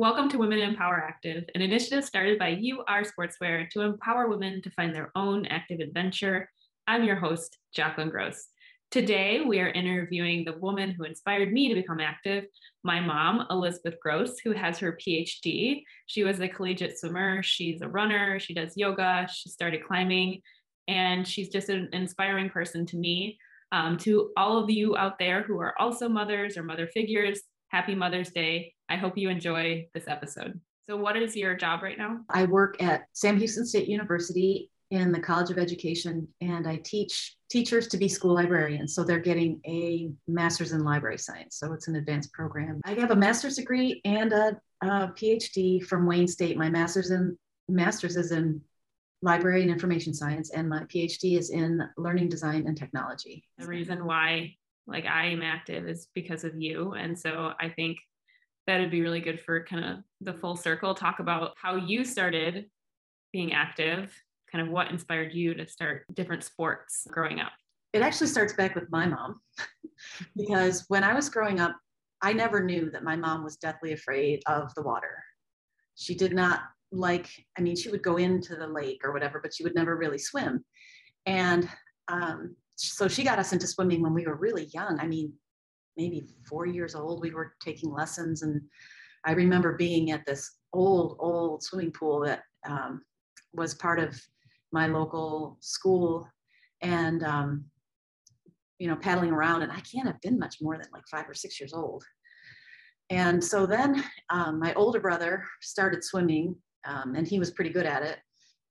Welcome to Women Empower Active, an initiative started by UR Sportswear to empower women to find their own active adventure. I'm your host, Jacalyn Gross. Today, we are interviewing the woman who inspired me to become active, my mom, Elizabeth Gross, who has her PhD. She was a collegiate swimmer, she's a runner, she does yoga, she started climbing, and she's just an inspiring person to me. Um, to all of you out there who are also mothers or mother figures, happy Mother's Day. I hope you enjoy this episode. So, what is your job right now? I work at Sam Houston State University in the College of Education, and I teach teachers to be school librarians. So, they're getting a master's in library science. So, it's an advanced program. I have a master's degree and a, a PhD from Wayne State. My master's in master's is in library and information science, and my PhD is in learning design and technology. The reason why like I am active is because of you. And so I think that would be really good for kind of the full circle talk about how you started being active, kind of what inspired you to start different sports growing up. It actually starts back with my mom because when I was growing up, I never knew that my mom was deathly afraid of the water. She did not like, I mean, she would go into the lake or whatever, but she would never really swim. And um, so she got us into swimming when we were really young. I mean, maybe four years old, we were taking lessons. And I remember being at this old, old swimming pool that um, was part of my local school and, um, you know, paddling around. And I can't have been much more than like five or six years old. And so then um, my older brother started swimming um, and he was pretty good at it.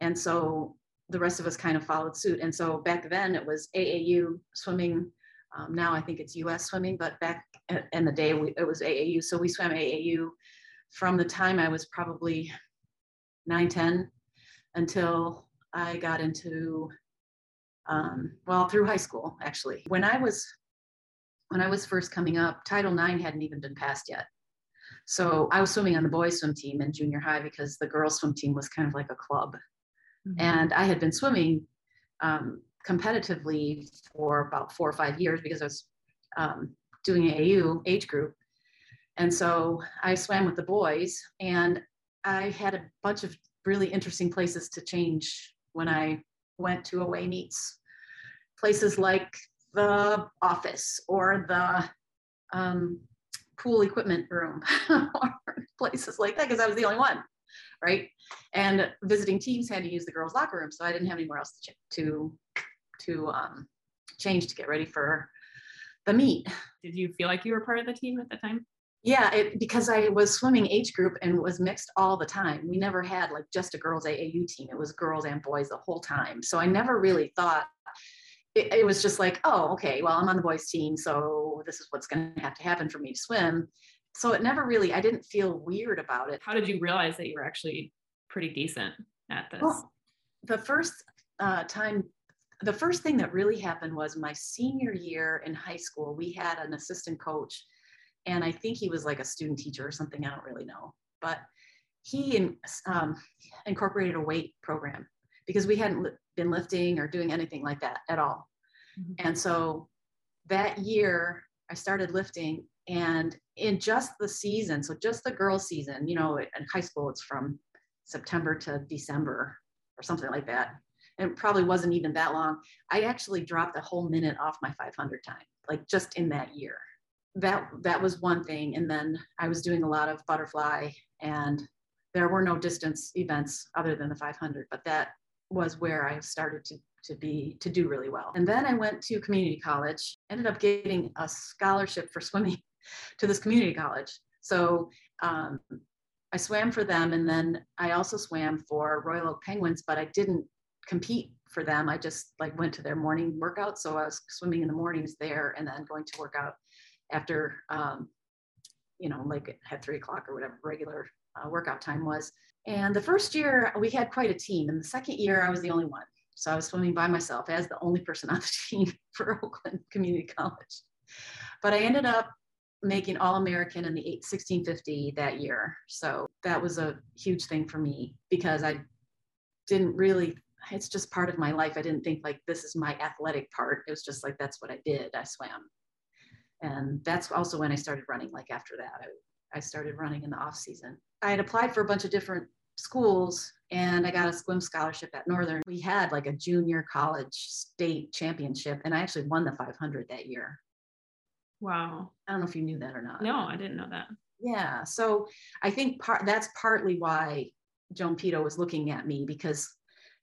And so the rest of us kind of followed suit. And so back then it was AAU swimming. Um, now I think it's US swimming, but back in the day we, it was AAU. So we swam AAU from the time I was probably 9, 10 until I got into, um, well, through high school actually. When I was, when I was first coming up, Title IX hadn't even been passed yet. So I was swimming on the boys swim team in junior high because the girls swim team was kind of like a club. Mm-hmm. And I had been swimming um, competitively for about four or five years because I was um, doing AAU age group. And so I swam with the boys, and I had a bunch of really interesting places to change when I went to away meets. Places like the office or the um, pool equipment room, or places like that, because I was the only one right? And visiting teams had to use the girls' locker room, so I didn't have anywhere else to to, to um, change to get ready for the meet. Did you feel like you were part of the team at the time? Yeah, it, because I was swimming age group and was mixed all the time. We never had like just a girls AAU team. It was girls and boys the whole time. So I never really thought it, it was just like, oh, okay, well, I'm on the boys team, so this is what's going to have to happen for me to swim so it never really i didn't feel weird about it how did you realize that you were actually pretty decent at this well, the first uh, time the first thing that really happened was my senior year in high school we had an assistant coach and i think he was like a student teacher or something i don't really know but he in, um, incorporated a weight program because we hadn't li- been lifting or doing anything like that at all mm-hmm. and so that year i started lifting and in just the season, so just the girls' season, you know, in high school, it's from September to December or something like that. And probably wasn't even that long. I actually dropped a whole minute off my 500 time, like just in that year. That that was one thing. And then I was doing a lot of butterfly, and there were no distance events other than the 500. But that was where I started to to be to do really well. And then I went to community college. Ended up getting a scholarship for swimming to this community college. So um, I swam for them, and then I also swam for Royal Oak Penguins, but I didn't compete for them. I just like went to their morning workout. So I was swimming in the mornings there, and then going to work out after, um, you know, like at three o'clock or whatever regular uh, workout time was. And the first year we had quite a team, and the second year I was the only one. So I was swimming by myself as the only person on the team for Oakland Community College. But I ended up making All American in the 1650 that year. So that was a huge thing for me because I didn't really, it's just part of my life. I didn't think like this is my athletic part. It was just like that's what I did. I swam. And that's also when I started running, like after that. I I started running in the off season. I had applied for a bunch of different schools and I got a swim scholarship at Northern. We had like a junior college state championship and I actually won the 500 that year. Wow. I don't know if you knew that or not. No, I didn't know that. Yeah. So I think part that's partly why Joan Pito was looking at me because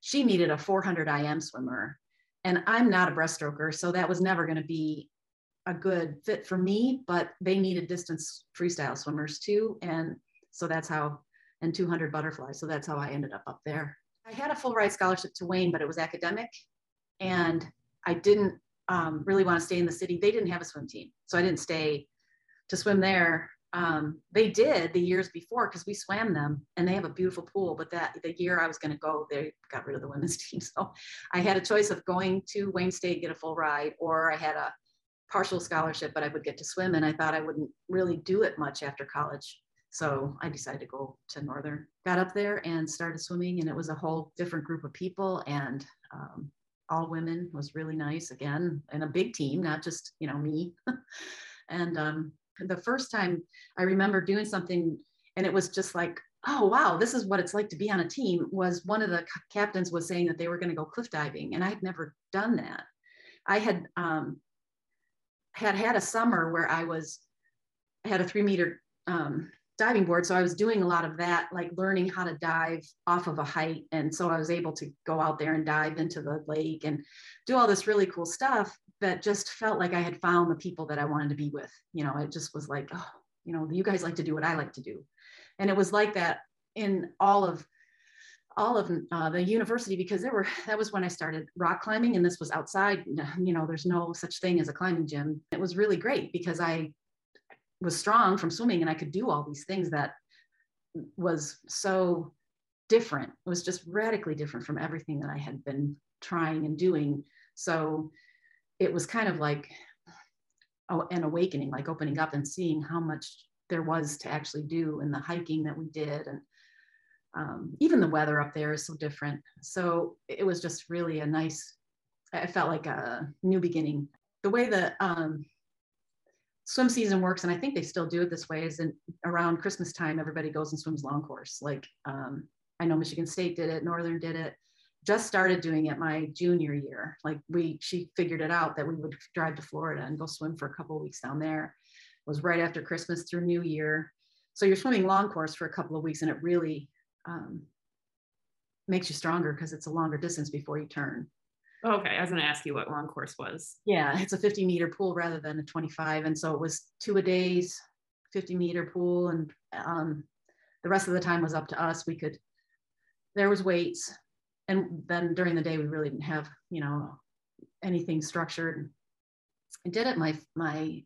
she needed a 400 IM swimmer and I'm not a breaststroker. So that was never going to be a good fit for me, but they needed distance freestyle swimmers too. And so that's how, and 200 butterflies. So that's how I ended up up there. I had a full ride scholarship to Wayne, but it was academic. And I didn't um, really want to stay in the city. They didn't have a swim team. So I didn't stay to swim there. Um, they did the years before because we swam them and they have a beautiful pool. But that the year I was going to go, they got rid of the women's team. So I had a choice of going to Wayne State, get a full ride, or I had a partial scholarship, but I would get to swim. And I thought I wouldn't really do it much after college. So I decided to go to Northern, got up there and started swimming. And it was a whole different group of people and um, all women was really nice again, and a big team, not just, you know, me. and um, the first time I remember doing something and it was just like, oh, wow, this is what it's like to be on a team was one of the captains was saying that they were going to go cliff diving. And I had never done that. I had um, had had a summer where I was I had a three meter um, diving board, so I was doing a lot of that, like learning how to dive off of a height, and so I was able to go out there and dive into the lake and do all this really cool stuff that just felt like I had found the people that I wanted to be with. You know, it just was like, oh, you know, you guys like to do what I like to do, and it was like that in all of all of uh, the university because there were that was when I started rock climbing and this was outside you know there's no such thing as a climbing gym. It was really great because I was strong from swimming and I could do all these things that was so different. It was just radically different from everything that I had been trying and doing. So it was kind of like oh, an awakening like opening up and seeing how much there was to actually do in the hiking that we did and um, even the weather up there is so different. So it was just really a nice, I felt like a new beginning. The way the um, swim season works, and I think they still do it this way, is in around Christmas time, everybody goes and swims long course. Like um, I know Michigan State did it, Northern did it, just started doing it my junior year. Like we, she figured it out that we would drive to Florida and go swim for a couple of weeks down there. It was right after Christmas through New Year. So you're swimming long course for a couple of weeks and it really um, makes you stronger because it's a longer distance before you turn. Okay, I was going to ask you what long course was. Yeah, it's a 50 meter pool rather than a 25, and so it was two a days, 50 meter pool, and um, the rest of the time was up to us. We could, there was weights, and then during the day we really didn't have you know anything structured. I did it my my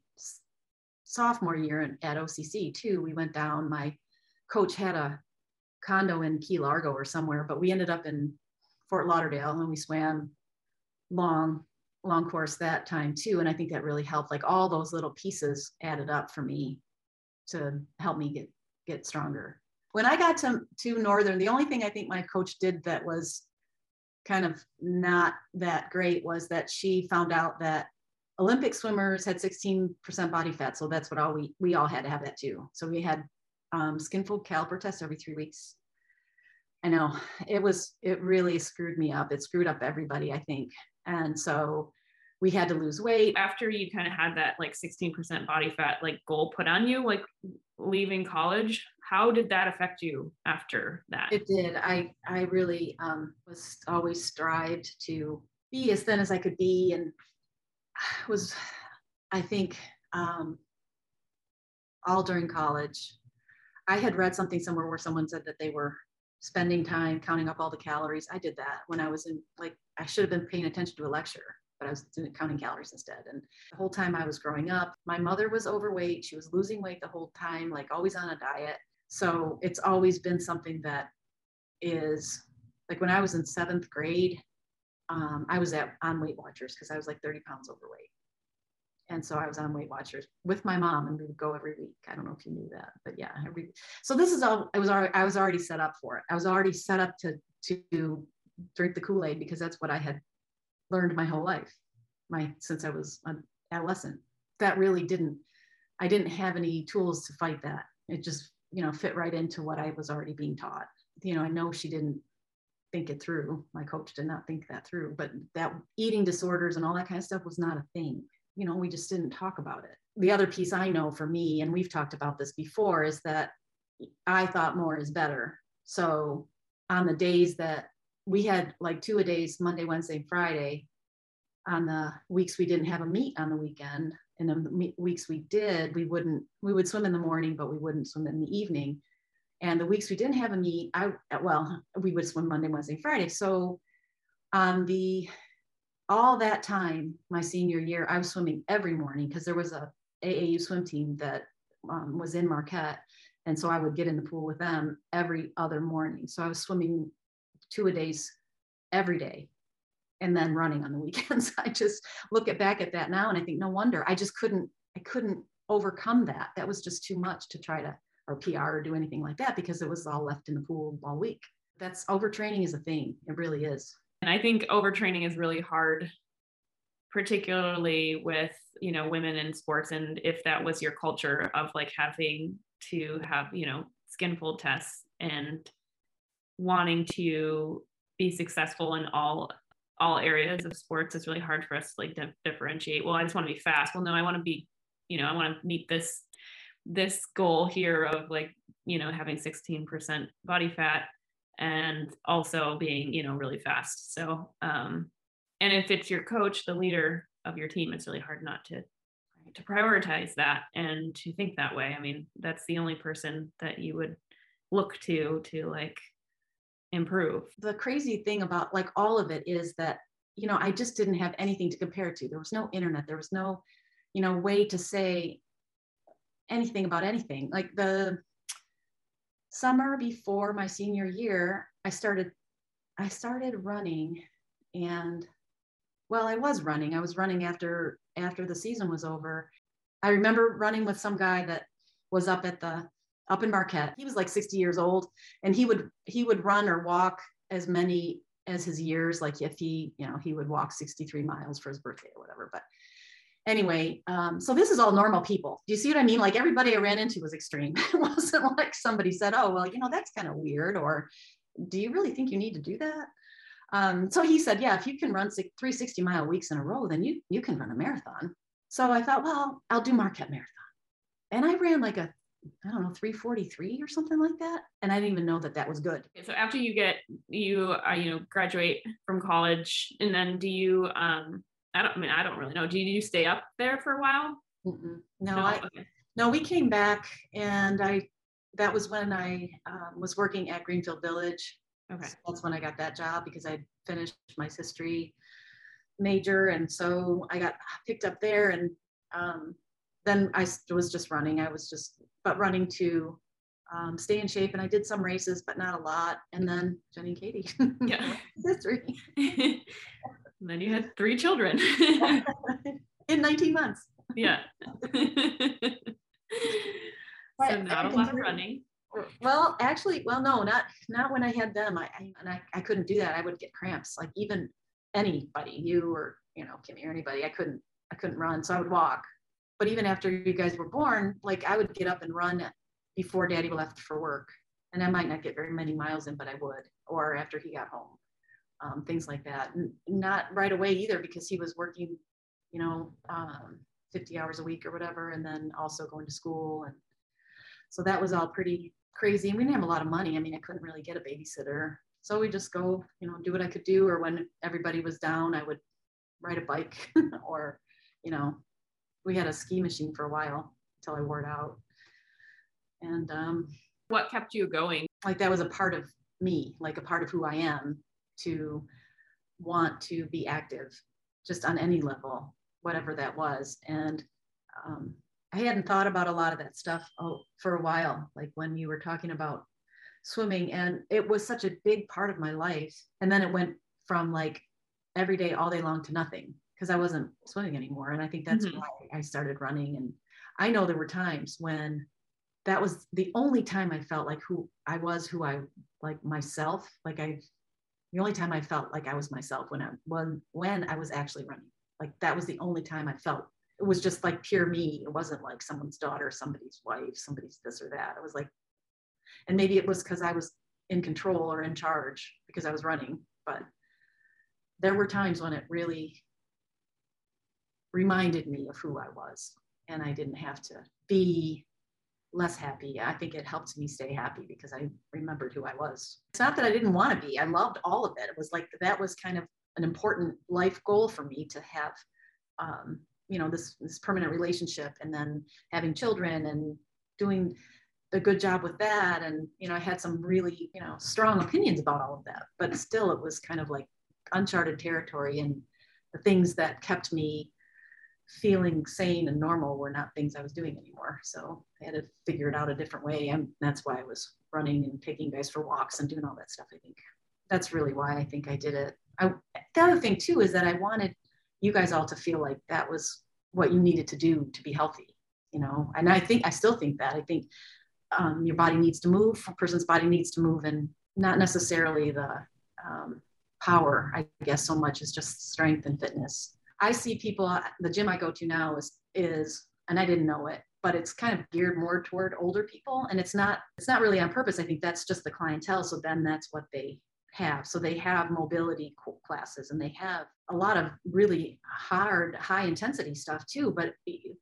sophomore year at OCC too. We went down. My coach had a condo in Key Largo or somewhere, but we ended up in Fort Lauderdale and we swam long, long course that time too. And I think that really helped. Like all those little pieces added up for me to help me get get stronger. When I got to, to Northern, the only thing I think my coach did that was kind of not that great was that she found out that Olympic swimmers had 16% body fat. So that's what all we, we all had to have that too. So we had um, skin fold caliper test every three weeks. I know it was, it really screwed me up. It screwed up everybody, I think. And so we had to lose weight. After you kind of had that like 16% body fat like goal put on you, like leaving college, how did that affect you after that? It did. I, I really um, was always strived to be as thin as I could be and was, I think, um, all during college, I had read something somewhere where someone said that they were spending time counting up all the calories. I did that when I was in like I should have been paying attention to a lecture, but I was counting calories instead. And the whole time I was growing up, my mother was overweight. She was losing weight the whole time, like always on a diet. So it's always been something that is like when I was in seventh grade, um, I was at on Weight Watchers because I was like 30 pounds overweight. And so I was on Weight Watchers with my mom, and we would go every week. I don't know if you knew that, but yeah, every. So this is all. I was already. I was already set up for it. I was already set up to to drink the Kool Aid because that's what I had learned my whole life, my since I was an adolescent. That really didn't. I didn't have any tools to fight that it just you know fit right into what i was already being taught. You know i know she didn't think it through. My coach did not think that through but that eating disorders and all that kind of stuff was not a thing. You know we just didn't talk about it. The other piece i know for me and we've talked about this before is that i thought more is better. So on the days that we had like two a days monday wednesday friday on the weeks we didn't have a meet on the weekend and the weeks we did we wouldn't we would swim in the morning but we wouldn't swim in the evening. And the weeks we didn't have a meet i well we would swim monday wednesday friday. So on the all that time my senior year i was swimming every morning because there was a aau swim team that um, was in marquette. And so i would get in the pool with them every other morning. So i was swimming two a days every day and then running on the weekends. I just look at back at that now and I think no wonder I just couldn't I couldn't overcome that. That was just too much to try to or PR or do anything like that because it was all left in the pool all week. That's overtraining is a thing. It really is. And I think overtraining is really hard particularly with, you know, women in sports and if that was your culture of like having to have, you know, skin fold tests and wanting to be successful in all all areas of sports it's really hard for us to like to differentiate. Well i just want to be fast. Well no i want to be you know i want to meet this this goal here of like you know having 16% body fat and also being you know really fast. So um and if it's your coach the leader of your team it's really hard not to to prioritize that and to think that way. I mean that's the only person that you would look to to like improve. The crazy thing about like all of it is that, you know, I just didn't have anything to compare to. There was no internet, there was no, you know, way to say anything about anything. Like the summer before my senior year, I started I started running and well, I was running. I was running after after the season was over. I remember running with some guy that was up at the up in Marquette. He was like 60 years old and he would he would run or walk as many as his years like if he you know he would walk 63 miles for his birthday or whatever but anyway um, so this is all normal people. Do you see what i mean? Like everybody i ran into was extreme. It wasn't like somebody said oh well you know that's kind of weird or do you really think you need to do that? Um, so he said yeah if you can run 360 mile weeks in a row then you you can run a marathon. So i thought well i'll do marquette marathon. And i ran like a I don't know, 343 or something like that. And I didn't even know that that was good. So after you get, you, uh, you know, graduate from college and then do you, um, I don't I mean, I don't really know. Do you, stay up there for a while? Mm-mm. No, no? I, okay. no, we came back and I, that was when I um, was working at Greenfield Village. Okay. So that's when I got that job because I finished my history major. And so I got picked up there and um, then I was just running. I was just, but running to um, stay in shape. And I did some races, but not a lot. And then Jenny and Katie. Yeah. History. and then you had three children in 19 months. Yeah. so not a lot of running. Well, actually, well, no, not not when I had them. I, I and I, I couldn't do that. I would get cramps. Like even anybody, you or you know, Kimmy or anybody, I couldn't I couldn't run. So I would walk but even after you guys were born, like I would get up and run before daddy left for work. And I might not get very many miles in, but I would, or after he got home, um, things like that. And not right away either, because he was working, you know, um, 50 hours a week or whatever, and then also going to school. And so that was all pretty crazy. And we didn't have a lot of money. I mean, I couldn't really get a babysitter. So we just go, you know, do what I could do. Or when everybody was down, I would ride a bike or, you know, we had a ski machine for a while until I wore it out. And um, what kept you going? Like that was a part of me, like a part of who I am to want to be active just on any level, whatever that was. And um, I hadn't thought about a lot of that stuff oh, for a while, like when you were talking about swimming. And it was such a big part of my life. And then it went from like every day, all day long to nothing because I wasn't swimming anymore. And I think that's mm-hmm. why I started running. And I know there were times when that was the only time I felt like who I was, who I like myself. Like I, the only time I felt like I was myself when I when when I was actually running. Like that was the only time I felt it was just like pure me. It wasn't like someone's daughter, somebody's wife, somebody's this or that. It was like, and maybe it was because I was in control or in charge because I was running, but there were times when it really reminded me of who I was and I didn't have to be less happy. I think it helped me stay happy because I remembered who I was. It's not that I didn't want to be. I loved all of it. It was like that was kind of an important life goal for me to have um, you know this this permanent relationship and then having children and doing a good job with that and you know i had some really you know strong opinions about all of that but still it was kind of like uncharted territory and the things that kept me feeling sane and normal were not things I was doing anymore. So I had to figure it out a different way. And that's why I was running and taking guys for walks and doing all that stuff. I think that's really why I think I did it. I, the other thing too is that I wanted you guys all to feel like that was what you needed to do to be healthy, you know? And I think, I still think that. I think um, your body needs to move, a person's body needs to move, and not necessarily the um, power, I guess, so much as just strength and fitness. I see people, the gym I go to now is, is, and I didn't know it, but it's kind of geared more toward older people. And it's not, it's not really on purpose. I think that's just the clientele. So then that's what they have. So they have mobility classes and they have a lot of really hard, high intensity stuff too. But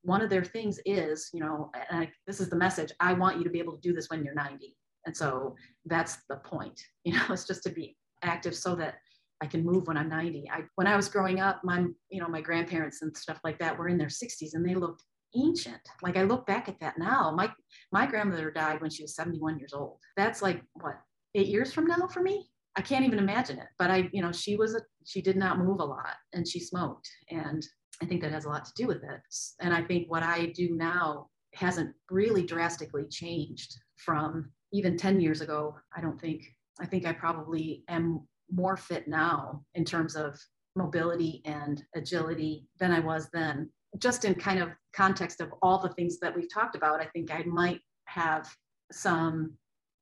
one of their things is, you know, I, this is the message I want you to be able to do this when you're 90. And so that's the point, you know, it's just to be active so that I can move when I'm 90. I, when I was growing up, my, you know, my grandparents and stuff like that were in their 60s and they looked ancient. Like I look back at that now. My, my grandmother died when she was 71 years old. That's like what, eight years from now for me? I can't even imagine it. But I, you know, she was a, she did not move a lot and she smoked. And I think that has a lot to do with it. And I think what I do now hasn't really drastically changed from even 10 years ago. I don't think, I think I probably am more fit now in terms of mobility and agility than I was then. Just in kind of context of all the things that we've talked about, I think I might have some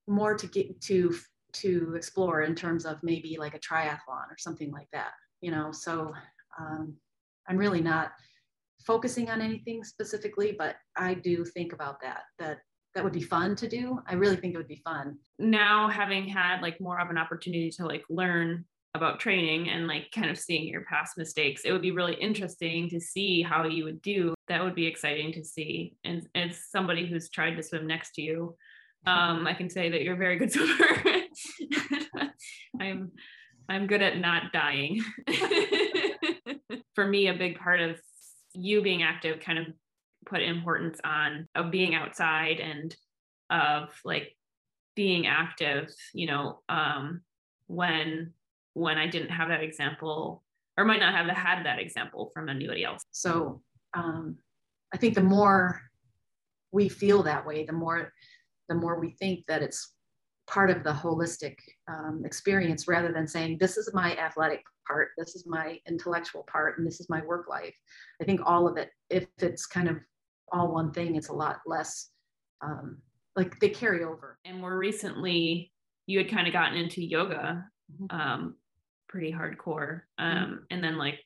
more to get to to explore in terms of maybe like a triathlon or something like that. You know, so um, I'm really not focusing on anything specifically, but I do think about that. That that would be fun to do. I really think it would be fun. Now having had like more of an opportunity to like learn about training and like kind of seeing your past mistakes, it would be really interesting to see how you would do. That would be exciting to see. And as somebody who's tried to swim next to you, um, I can say that you're a very good swimmer. I'm I'm good at not dying. For me, a big part of you being active kind of put importance on of being outside and of like being active you know um when when i didn't have that example or might not have had that example from anybody else. So um i think the more we feel that way the more the more we think that it's part of the holistic um, experience rather than saying this is my athletic part this is my intellectual part and this is my work life. I think all of it if it's kind of all one thing, it's a lot less um, like they carry over. And more recently, you had kind of gotten into yoga, mm-hmm. um, pretty hardcore, um, mm-hmm. and then like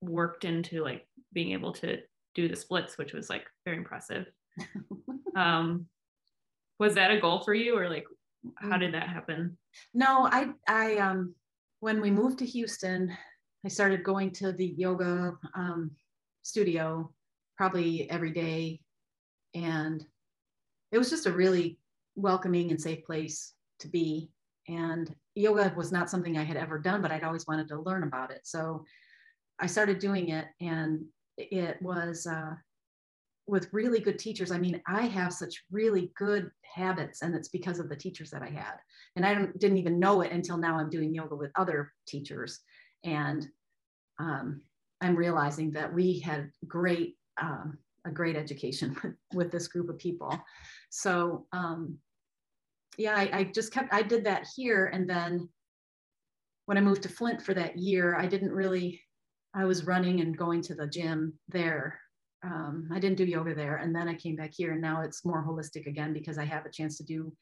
worked into like being able to do the splits, which was like very impressive. um, was that a goal for you, or like how did that happen? No, I I um when we moved to Houston, I started going to the yoga um, studio probably every day. And it was just a really welcoming and safe place to be. And yoga was not something I had ever done, but I'd always wanted to learn about it. So I started doing it, and it was uh, with really good teachers. I mean, I have such really good habits, and it's because of the teachers that I had. And I didn't even know it until now I'm doing yoga with other teachers. And um, I'm realizing that we had great um, a great education with, this group of people. So um, yeah, I, I, just kept, I did that here. And then when I moved to Flint for that year, I didn't really, I was running and going to the gym there. Um, I didn't do yoga there. And then I came back here and now it's more holistic again because I have a chance to do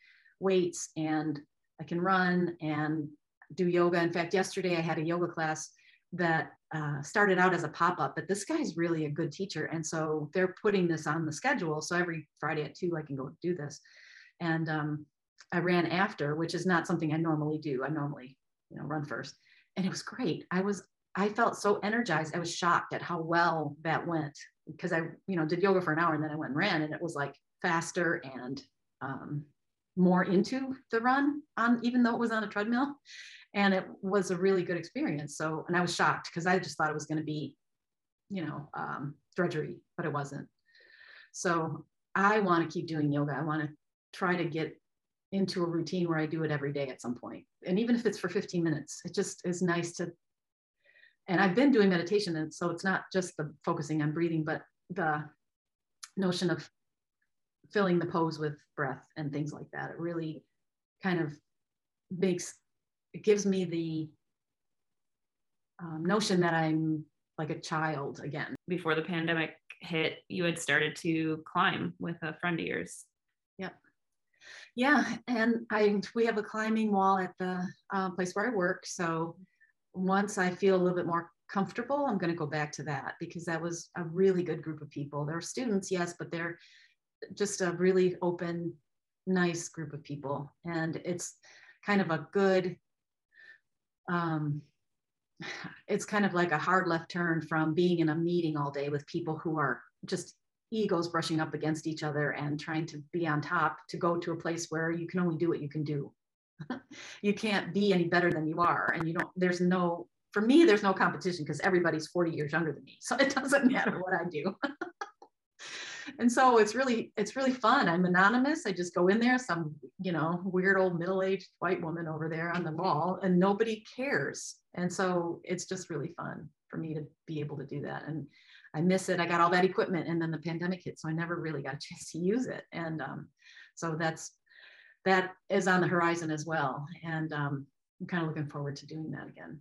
weights and I can run and do yoga. In fact, yesterday I had a yoga class that uh, started out as a pop-up, but this guy's really a good teacher. And so they're putting this on the schedule. So every Friday at two, I can go do this. And um, I ran after, which is not something I normally do. I normally, you know, run first. And it was great. I was, I felt so energized. I was shocked at how well that went because I, you know, did yoga for an hour and then I went and ran and it was like faster and um, more into the run on, even though it was on a treadmill and it was a really good experience. So and i was shocked because i just thought it was going to be you know um, drudgery but it wasn't. So i want to keep doing yoga. I want to try to get into a routine where i do it every day at some point. And even if it's for 15 minutes it just is nice to and i've been doing meditation and so it's not just the focusing on breathing but the notion of filling the pose with breath and things like that. It really kind of makes it gives me the um, notion that I'm like a child again. Before the pandemic hit, you had started to climb with a friend of yours. Yep. Yeah, and I we have a climbing wall at the uh, place where I work. So once I feel a little bit more comfortable, I'm going to go back to that because that was a really good group of people. They're students, yes, but they're just a really open, nice group of people, and it's kind of a good um, it's kind of like a hard left turn from being in a meeting all day with people who are just egos brushing up against each other and trying to be on top to go to a place where you can only do what you can do. you can't be any better than you are. And you don't, there's no, for me, there's no competition because everybody's 40 years younger than me. So it doesn't matter what I do. and so it's really it's really fun. I'm anonymous. I just go in there some you know weird old middle-aged white woman over there on the wall and nobody cares. And so it's just really fun for me to be able to do that. And i miss it. I got all that equipment and then the pandemic hit so i never really got a chance to use it. And um, so that's that is on the horizon as well. And um, i'm kind of looking forward to doing that again.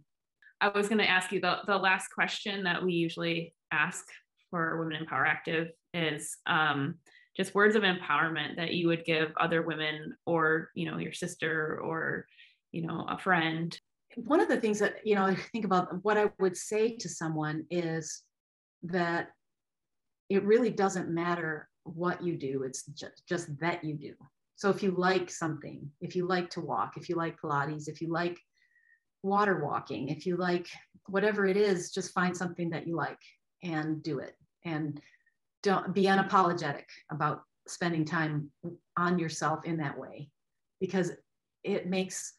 I was going to ask you the, the last question that we usually ask for Women Empower Active is um, just words of empowerment that you would give other women or, you know, your sister or, you know, a friend. One of the things that, you know, I think about what I would say to someone is that it really doesn't matter what you do, it's just, just that you do. So if you like something, if you like to walk, if you like Pilates, if you like water walking, if you like whatever it is, just find something that you like and do it and don't be unapologetic about spending time on yourself in that way because it makes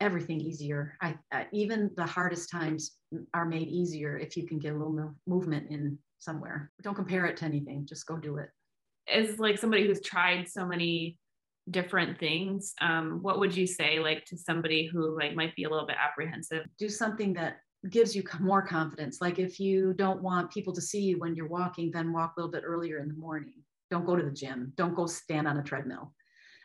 everything easier. I, I, even the hardest times are made easier if you can get a little movement in somewhere. Don't compare it to anything. Just go do it. As like somebody who's tried so many different things, um, what would you say like to somebody who like might be a little bit apprehensive? Do something that gives you more confidence. Like if you don't want people to see you when you're walking, then walk a little bit earlier in the morning. Don't go to the gym. Don't go stand on a treadmill.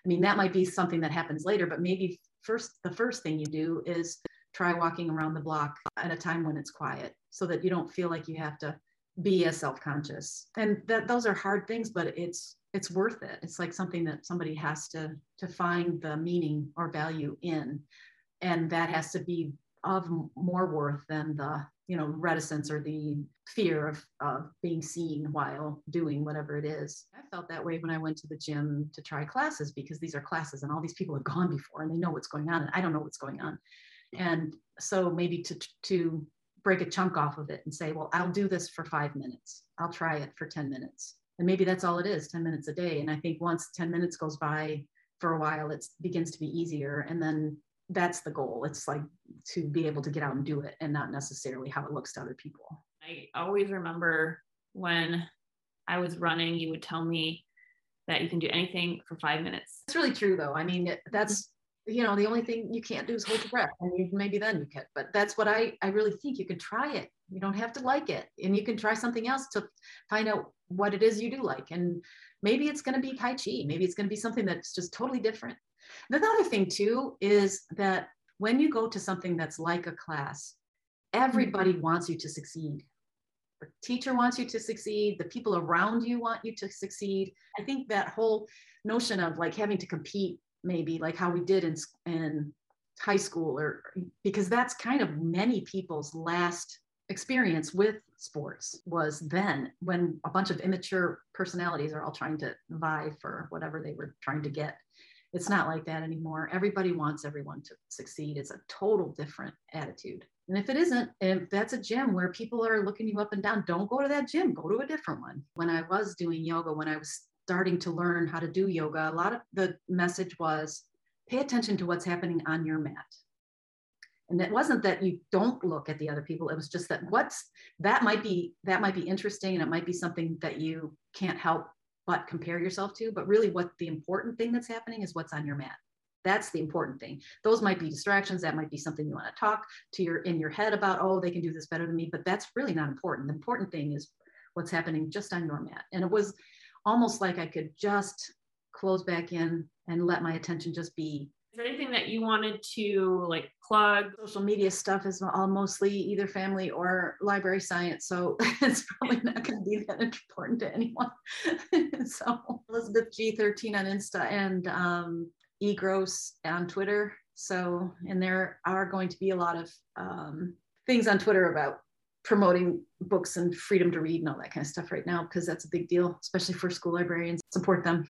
I mean, that might be something that happens later, but maybe first the first thing you do is try walking around the block at a time when it's quiet so that you don't feel like you have to be as self-conscious. And that those are hard things, but it's it's worth it. It's like something that somebody has to to find the meaning or value in. And that has to be of more worth than the you know reticence or the fear of, of being seen while doing whatever it is. I felt that way when i went to the gym to try classes because these are classes and all these people have gone before and they know what's going on and i don't know what's going on. And so maybe to to break a chunk off of it and say well i'll do this for five minutes. I'll try it for 10 minutes. And maybe that's all it is 10 minutes a day. And i think once 10 minutes goes by for a while it begins to be easier. And then that's the goal. It's like to be able to get out and do it and not necessarily how it looks to other people. I always remember when I was running, you would tell me that you can do anything for five minutes. That's really true, though. I mean, that's you know the only thing you can't do is hold your breath. I mean, maybe then you can, but that's what I I really think you can try it. You don't have to like it, and you can try something else to find out what it is you do like. And maybe it's going to be Tai Chi. Maybe it's going to be something that's just totally different. The other thing too is that when you go to something that's like a class, everybody mm-hmm. wants you to succeed. The teacher wants you to succeed. The people around you want you to succeed. I think that whole notion of like having to compete, maybe like how we did in, in high school, or because that's kind of many people's last experience with sports was then when a bunch of immature personalities are all trying to vie for whatever they were trying to get. It's not like that anymore. Everybody wants everyone to succeed. It's a total different attitude. And if it isn't, if that's a gym where people are looking you up and down, don't go to that gym, go to a different one. When I was doing yoga, when I was starting to learn how to do yoga, a lot of the message was pay attention to what's happening on your mat and it wasn't that you don't look at the other people it was just that what's that might be that might be interesting and it might be something that you can't help but compare yourself to but really what the important thing that's happening is what's on your mat. That's the important thing. Those might be distractions. That might be something you want to talk to your in your head about oh they can do this better than me but that's really not important. The important thing is what's happening just on your mat. And it was almost like i could just close back in and let my attention just be is there anything that you wanted to like plug? Social media stuff is all mostly either family or library science, so it's probably not going to be that important to anyone. so Elizabeth G13 on Insta and um, egross on Twitter. So, and there are going to be a lot of um, things on Twitter about promoting books and freedom to read and all that kind of stuff right now because that's a big deal, especially for school librarians. Support them.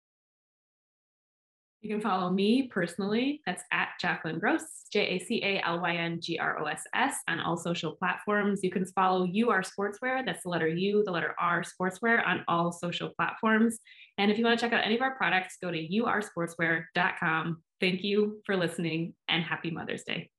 You can follow me personally. That's at Jacalyn Gross, J A C A L Y N G R O S S, on all social platforms. You can follow Are Sportswear. That's the letter U, the letter R, Sportswear on all social platforms. And if you want to check out any of our products, go to youaresportswear.com. Thank you for listening and happy Mother's Day.